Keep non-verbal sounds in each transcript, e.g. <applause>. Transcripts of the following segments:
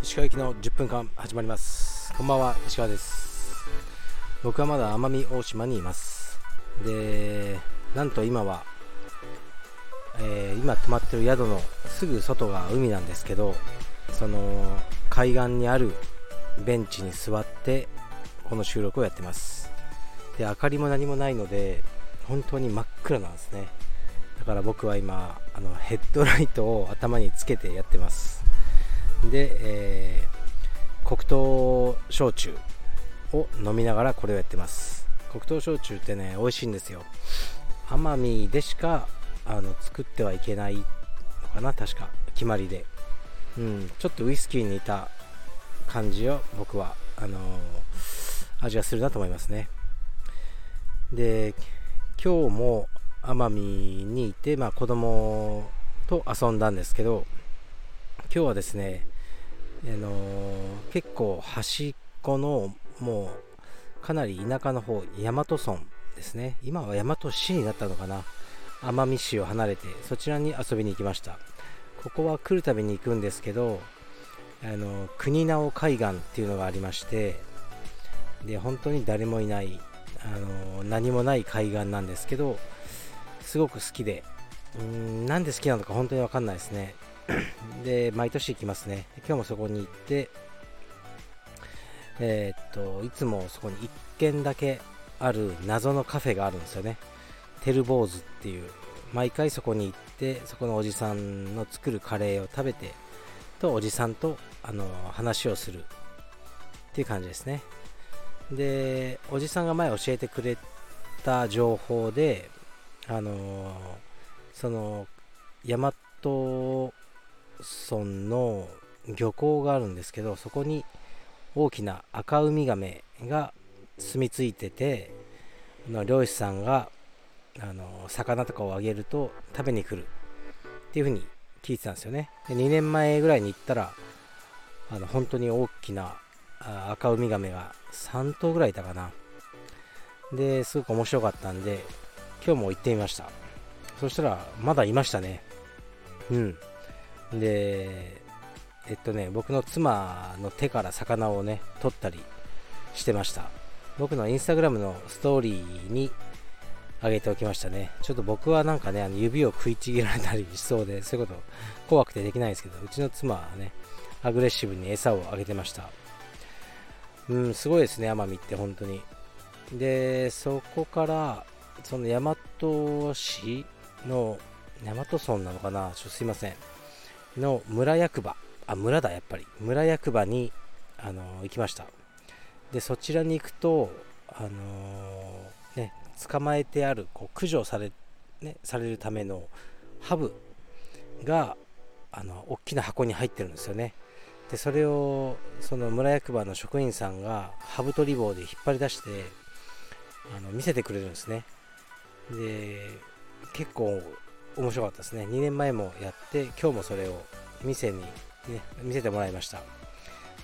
石川行きの10分間始まります。こんばんは石川です。僕はまだ奄美大島にいます。でなんと今は、えー、今泊まってる宿のすぐ外が海なんですけどその海岸にあるベンチに座ってこの収録をやってます。で明かりも何もないので本当に真っ暗なんですね。だから僕は今あのヘッドライトを頭につけてやってます。で、えー、黒糖焼酎を飲みながらこれをやってます。黒糖焼酎ってね美味しいんですよ。奄美でしかあの作ってはいけないのかな確か。決まりで、うん、ちょっとウイスキーに似た感じを僕はあのー、味がするなと思いますね。で今日も奄美にいて、まあ、子供と遊んだんですけど今日はですね、あのー、結構端っこのもうかなり田舎の方大和村ですね。今は大和市になったのかな。奄美市を離れてそちらに遊びに行きました。ここは来るたびに行くんですけどあの国直海岸っていうのがありましてで本当に誰もいないあの何もない海岸なんですけどすごく好きでうんなんで好きなのか本当に分かんないですね。<clears throat> で毎年行きますね。今日もそこに行ってえー、っといつもそこに1軒だけある謎のカフェがあるんですよね。テルボーズっていう。毎回そこに行ってそこのおじさんの作るカレーを食べてとおじさんとあの話をするっていう感じですね。でおじさんが前教えてくれた情報であのその大和村の漁港があるんですけどそこに大きな赤ウミガメが住み着いてての漁師さんがあの魚とかをあげると食べに来る。っていう風に聞いてたんですよね。で2年前ぐらいに行ったらあの本当に大きな赤ウミガメが3頭ぐらいいたかな。ですごく面白かったんで今日も行ってみました。そしたらまだいましたね。うん。でえっとね僕の妻の手から魚をね取ったりしてました。僕のインスタグラムのストーリーに上げておきましたね。ちょっと僕はなんかねあの指を食いちぎられたりしそうでそういうこと怖くてできないんですけどうちの妻はねアグレッシブに餌をあげてました。うんすごいですね奄美って本当に。でそこからその大和市の大和村なのかな？ちょっとすいません。の村役場。あ村だやっぱり。村役場にあの行きました。でそちらに行くとあのね捕まえてあるこう駆除され,、ね、されるためのハブがあの大きな箱に入ってるんですよね。でそれをその村役場の職員さんがハブ取り棒で引っ張り出してあの見せてくれるんですね。で結構面白かったですね。2年前もやって今日もそれを店に、ね、見せてもらいました。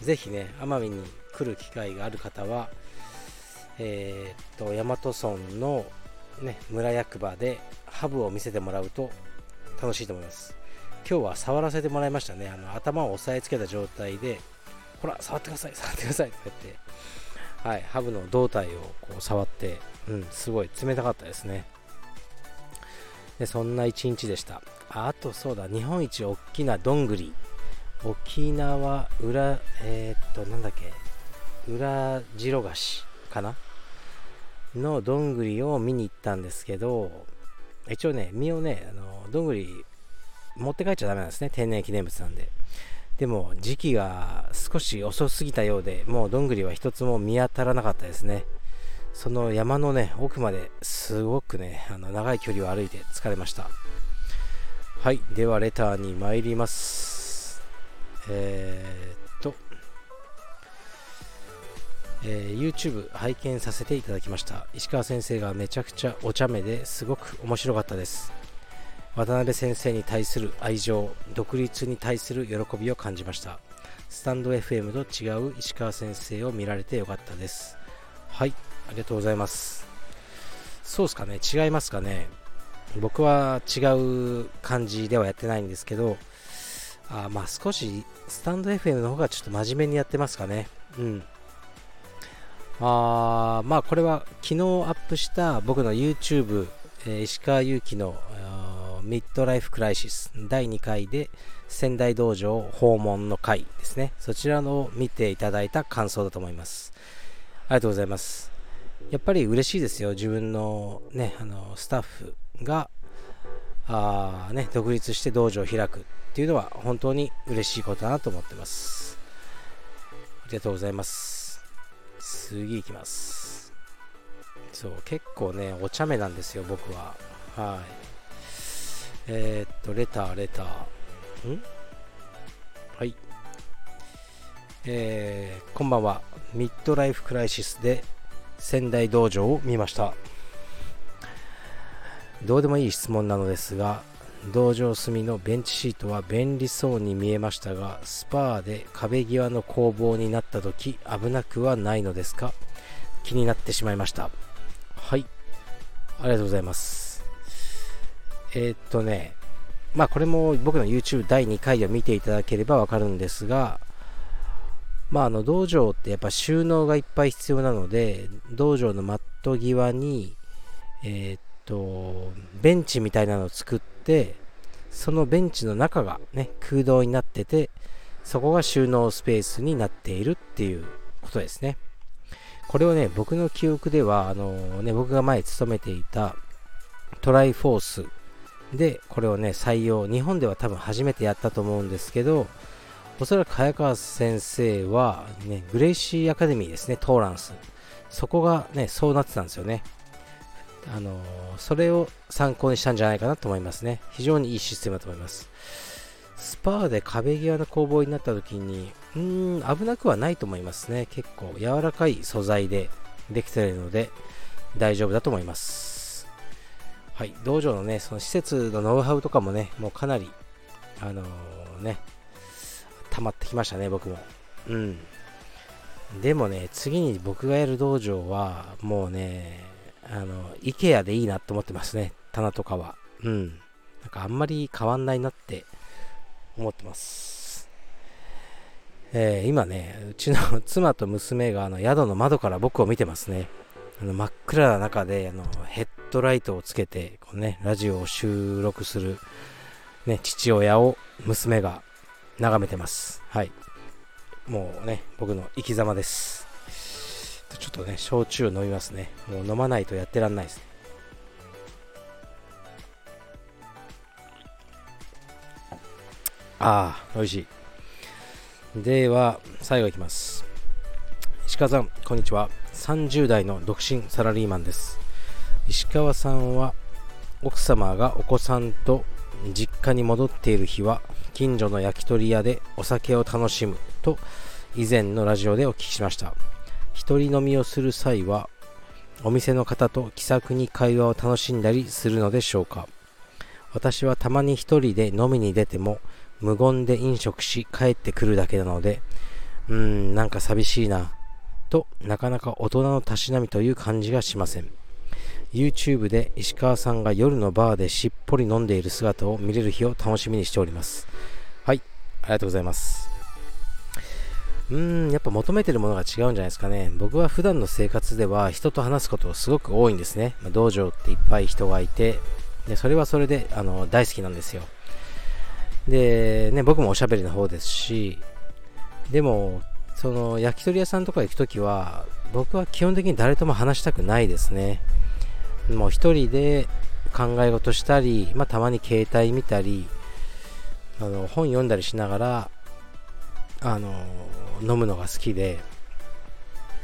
是非ね奄美に来る機会がある方はえー、っと大和村の、ね、村役場でハブを見せてもらうと楽しいと思います。今日は触らせてもらいましたね。あの頭を押さえつけた状態でほら触ってください触ってくださいとか言ってはい、ハブの胴体をこう触って、うん、すごい冷たかったですね。でそんな一日でした。あとそうだ日本一大きなどんぐり。沖縄裏えー、っとなんだっけ裏白菓子かな？のどんぐりを見に行ったんですけど一応ね身をねあのどんぐり持って帰っちゃダメなんですね。天然記念物なんで。でも時期が少し遅すぎたようでもうどんぐりは一つも見当たらなかったですね。その山のね奥まですごくねあの長い距離を歩いて疲れました。はいではレターに参ります。えー、っとえー、YouTube 拝見させていただきました。石川先生がめちゃくちゃお茶目ですごく面白かったです。渡辺先生に対する愛情独立に対する喜びを感じました。スタンド FM と違う石川先生を見られてよかったです。はいありがとうございます。そうですかね。違いますかね。僕は違う感じではやってないんですけど、あまあ少しスタンド FM の方がちょっと真面目にやってますかね。うん。あまあこれは昨日アップした僕の YouTube、えー、石川祐希のミッドライフクライシス第2回で仙台道場訪問の回ですね。そちらのを見ていただいた感想だと思います。ありがとうございます。やっぱり嬉しいですよ。自分のね、あの、スタッフが、あね、独立して道場を開くっていうのは本当に嬉しいことだなと思ってます。ありがとうございます。次行きます。そう、結構ね、お茶目なんですよ、僕は。はい。えー、っと、レター、レター。ん？はい。えー、こんばんは。ミッドライフクライシスで仙台道場を見ましたどうでもいい質問なのですが道場隅のベンチシートは便利そうに見えましたがスパーで壁際の攻防になった時危なくはないのですか？気になってしまいましたはいありがとうございますえー、っとねまあこれも僕の YouTube 第2回を見ていただければわかるんですがまあ、あの道場ってやっぱ収納がいっぱい必要なので道場のマット際にえー、っとベンチみたいなのを作ってそのベンチの中がね空洞になっててそこが収納スペースになっているっていうことですね。これをね僕の記憶ではあのね僕が前勤めていたトライフォースでこれをね採用日本では多分初めてやったと思うんですけどおそらく早川先生は、ね、グレイシーアカデミーですね、トーランス。そこがね、そうなってたんですよね。あの、それを参考にしたんじゃないかなと思いますね。非常にいいシステムだと思います。スパーで壁際の攻防になった時に、うーん、危なくはないと思いますね。結構柔らかい素材でできているので、大丈夫だと思います。はい、道場のね、その施設のノウハウとかもね、もうかなり、あのー、ね、溜まってきましたね、僕も。うん。でもね、次に僕がやる道場は、もうね、あの、IKEA でいいなと思ってますね、棚とかは。うん。なんかあんまり変わんないなって思ってます。えー、今ね、うちの <laughs> 妻と娘があの宿の窓から僕を見てますね。あの真っ暗な中であのヘッッドライトをつけてこう、ね、ラジオを収録する、ね、父親を娘が眺めてます。はい。もうね、僕の生き様です。ちょっとね、焼酎飲みますね。もう飲まないとやってらんないです。ああ、美味しい。では、最後いきます。石川さん、こんにちは。30代の独身サラリーマンです。石川さんは、奥様がお子さんと実家に戻っている日は近所の焼き鳥屋でお酒を楽しむと以前のラジオでお聞きしました。一人飲みをする際はお店の方と気さくに会話を楽しんだりするのでしょうか。私はたまに一人で飲みに出ても無言で飲食し帰ってくるだけなのでうーんなんか寂しいなとなかなか大人のたしなみという感じがしません。YouTube で石川さんが夜のバーでしっぽり飲んでいる姿を見れる日を楽しみにしております。はい、ありがとうございます。うーん、やっぱ求めてるものが違うんじゃないですかね。僕は普段の生活では人と話すことすごく多いんですね。まあ、道場っていっぱい人がいて、でそれはそれであの大好きなんですよ。で、ね、僕もおしゃべりの方ですし、でも、その焼き鳥屋さんとか行くときは、僕は基本的に誰とも話したくないですね。もう一人で考え事したり、まあ、たまに携帯見たりあの本読んだりしながらあの飲むのが好きで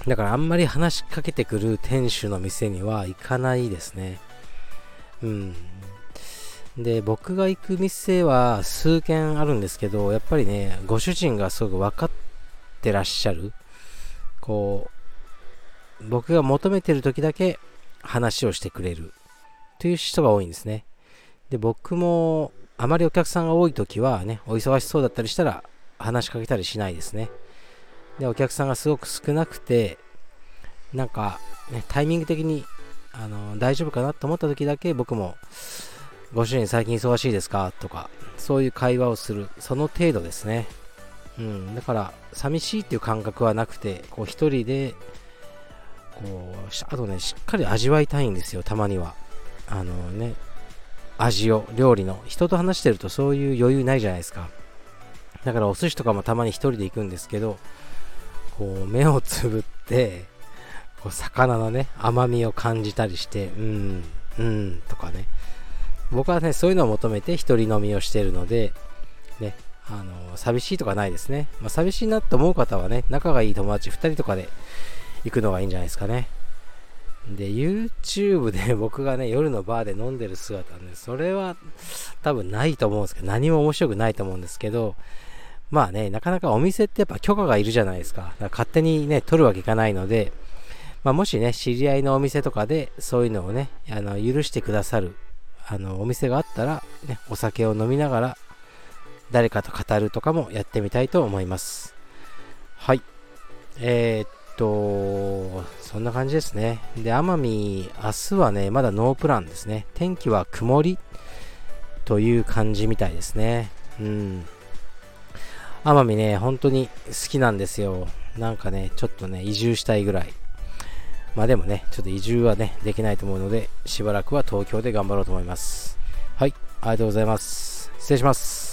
だからあんまり話しかけてくる店主の店には行かないですね。うん。で僕が行く店は数軒あるんですけどやっぱりねご主人がすごく分かってらっしゃる。こう僕が求めてる時だけ話をしてくれるという人が多いんですね。で、僕もあまりお客さんが多い時はね、お忙しそうだったりしたら話しかけたりしないですね。で、お客さんがすごく少なくて、なんか、ね、タイミング的にあの大丈夫かなと思った時だけ僕もご主人最近忙しいですか？とか、そういう会話をする、その程度ですね。うん、だから、寂しいっていう感覚はなくて、こう一人で、こう、あとね、しっかり味わいたいんですよ、たまには。あのね、味を、料理の。人と話してるとそういう余裕ないじゃないですか。だからお寿司とかもたまに一人で行くんですけど、こう、目をつぶって、こう魚のね、甘みを感じたりして、うん、うん、とかね。僕はね、そういうのを求めて一人飲みをしてるので、ね、あの、寂しいとかないですね。まあ、寂しいなと思う方はね、仲がいい友達2人とかで行くのがいいんじゃないですかね。で、YouTube で <laughs> 僕がね、夜のバーで飲んでる姿ね、それは多分ないと思うんですけど、何も面白くないと思うんですけど、まあね、なかなかお店ってやっぱ許可がいるじゃないですか。か勝手にね、取るわけいかないので、まあ、もしね、知り合いのお店とかでそういうのをね、あの許してくださるあのお店があったら、ね、お酒を飲みながら誰かと語るとかもやってみたいと思います。はい。えー、っと、そんな感じですね。で、奄美、明日はね、まだノープランですね。天気は曇りという感じみたいですね。うん。奄美ね、本当に好きなんですよ。なんかね、ちょっとね、移住したいぐらい。まあでもね、ちょっと移住はね、できないと思うので、しばらくは東京で頑張ろうと思います。はい、ありがとうございます。失礼します。